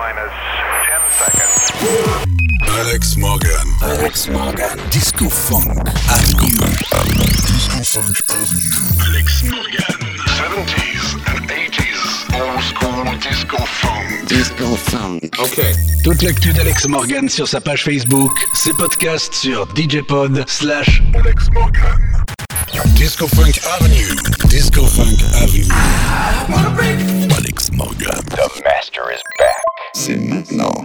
minus 10 seconds. Alex Morgan. Alex Morgan. Disco Funk Avenue. Disco Funk Avenue. Alex Morgan. 70s and 80s. Old school disco funk. Disco Funk. OK. Toute l'actu d'Alex Morgan sur sa page Facebook, ses podcasts sur djpod slash Alex Morgan. Disco Funk Avenue. Disco Funk Avenue. Alex Morgan. The master is back. C'est maintenant.